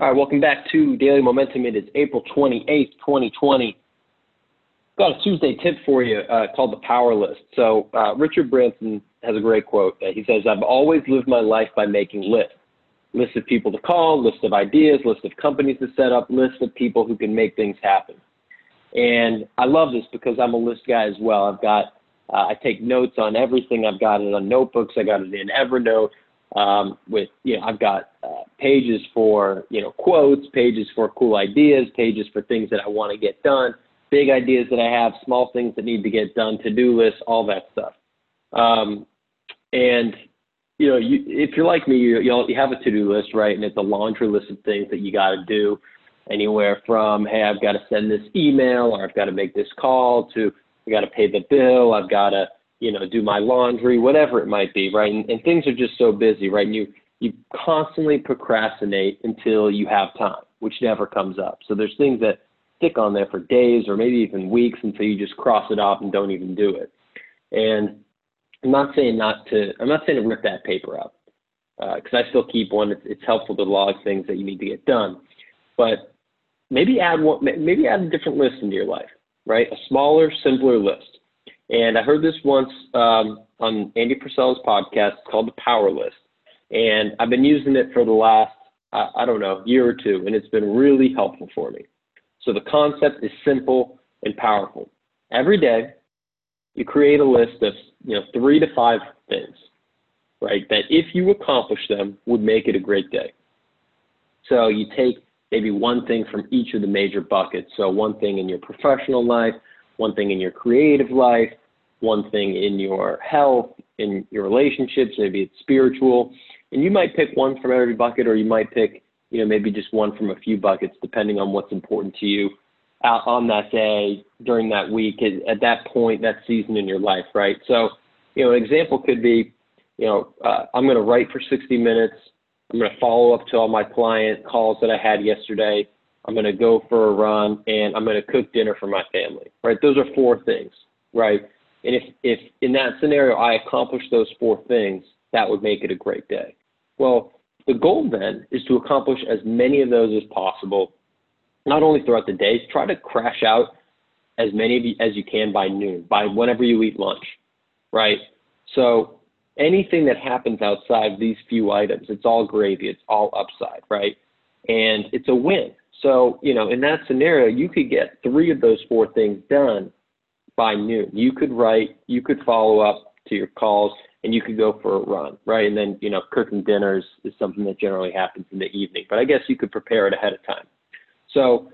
All right, welcome back to Daily Momentum. It is April 28th, 2020. Got a Tuesday tip for you uh, called the Power List. So, uh, Richard Branson has a great quote. He says, I've always lived my life by making lists lists of people to call, lists of ideas, lists of companies to set up, lists of people who can make things happen. And I love this because I'm a list guy as well. I've got, uh, I take notes on everything. I've got it on notebooks. I got it in Evernote um, with you know I've got pages for you know quotes, pages for cool ideas, pages for things that I want to get done, big ideas that I have, small things that need to get done, to-do lists, all that stuff. Um, and you know, you, if you're like me, you you have a to-do list, right? And it's a laundry list of things that you got to do. Anywhere from hey, I've got to send this email, or I've got to make this call, to I got to pay the bill, I've got to you know, do my laundry, whatever it might be, right? And, and things are just so busy, right? And you you constantly procrastinate until you have time, which never comes up. So there's things that stick on there for days or maybe even weeks until you just cross it off and don't even do it. And I'm not saying not to. I'm not saying to rip that paper up because uh, I still keep one. It's, it's helpful to log things that you need to get done, but maybe add one. Maybe add a different list into your life, right? A smaller, simpler list. And I heard this once um, on Andy Frisella's podcast called The Power List. And I've been using it for the last, I, I don't know, year or two, and it's been really helpful for me. So the concept is simple and powerful. Every day, you create a list of you know three to five things, right? That if you accomplish them, would make it a great day. So you take maybe one thing from each of the major buckets. So one thing in your professional life, one thing in your creative life, one thing in your health, in your relationships, maybe it's spiritual. And you might pick one from every bucket, or you might pick, you know, maybe just one from a few buckets, depending on what's important to you out on that day, during that week, at, that point, that season in your life, right? So, you know, an example could be, you know, uh, I'm going to write for 60 minutes. I'm going to follow up to all my client calls that I had yesterday. I'm going to go for a run, and I'm going to cook dinner for my family. Right? Those are four things, right? And if if in that scenario I accomplish those four things, that would make it a great day. Well, the goal then is to accomplish as many of those as possible, not only throughout the day. Try to crash out as many of you as you can by noon, by whenever you eat lunch, right? So anything that happens outside these few items, it's all gravy, it's all upside, right? And it's a win. So, you know, in that scenario, you could get three of those four things done by noon. You could write, you could follow up to your calls, and you could go for a run, right? And then, you know, cooking dinners is something that generally happens in the evening, but I guess you could prepare it ahead of time. So,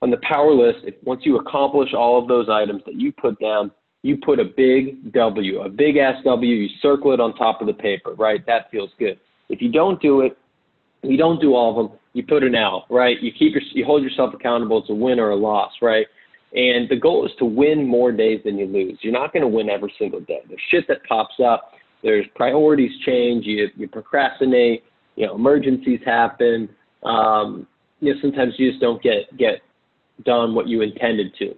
on the power list, if, once you accomplish all of those items that you put down, you put a big W, a big ass W, you circle it on top of the paper, right? That feels good. If you don't do it, you don't do all of them, you put an L, right? You keep your, you hold yourself accountable. It's a win or a loss, right? And the goal is to win more days than you lose. You're not going to win every single day. There's shit that pops up. There's priorities change. You you procrastinate. You know, emergencies happen. Um, you know, sometimes you just don't get get done what you intended to.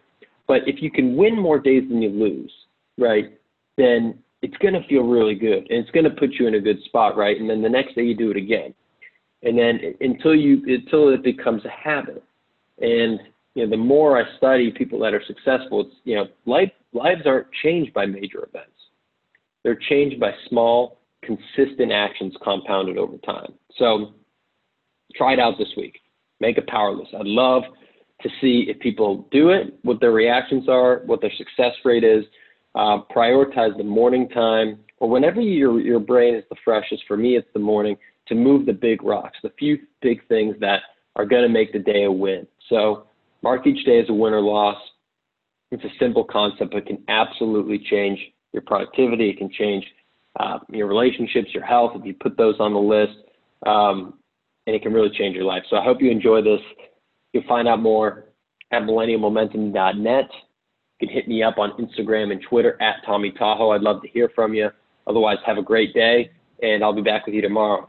But if you can win more days than you lose, right, then it's going to feel really good and it's going to put you in a good spot, right? And then the next day you do it again and then until you until it becomes a habit and you know the more i study people that are successful it's you know life lives aren't changed by major events. They're changed by small consistent actions compounded over time. So try it out this week. Make a power list i'd love to see if people do it what their reactions are what their success rate is. Uh, prioritize the morning time or whenever your your brain is the freshest. For me it's the morning to move the big rocks, the few big things that are going to make the day a win. So mark each day as a win or loss. It's a simple concept, but can absolutely change your productivity. It can change uh, your relationships, your health, if you put those on the list, um, and it can really change your life. So I hope you enjoy this. You'll find out more at millenniummomentum.net. You can hit me up on Instagram and Twitter at Tommy Tahoe. I'd love to hear from you. Otherwise, have a great day, and I'll be back with you tomorrow.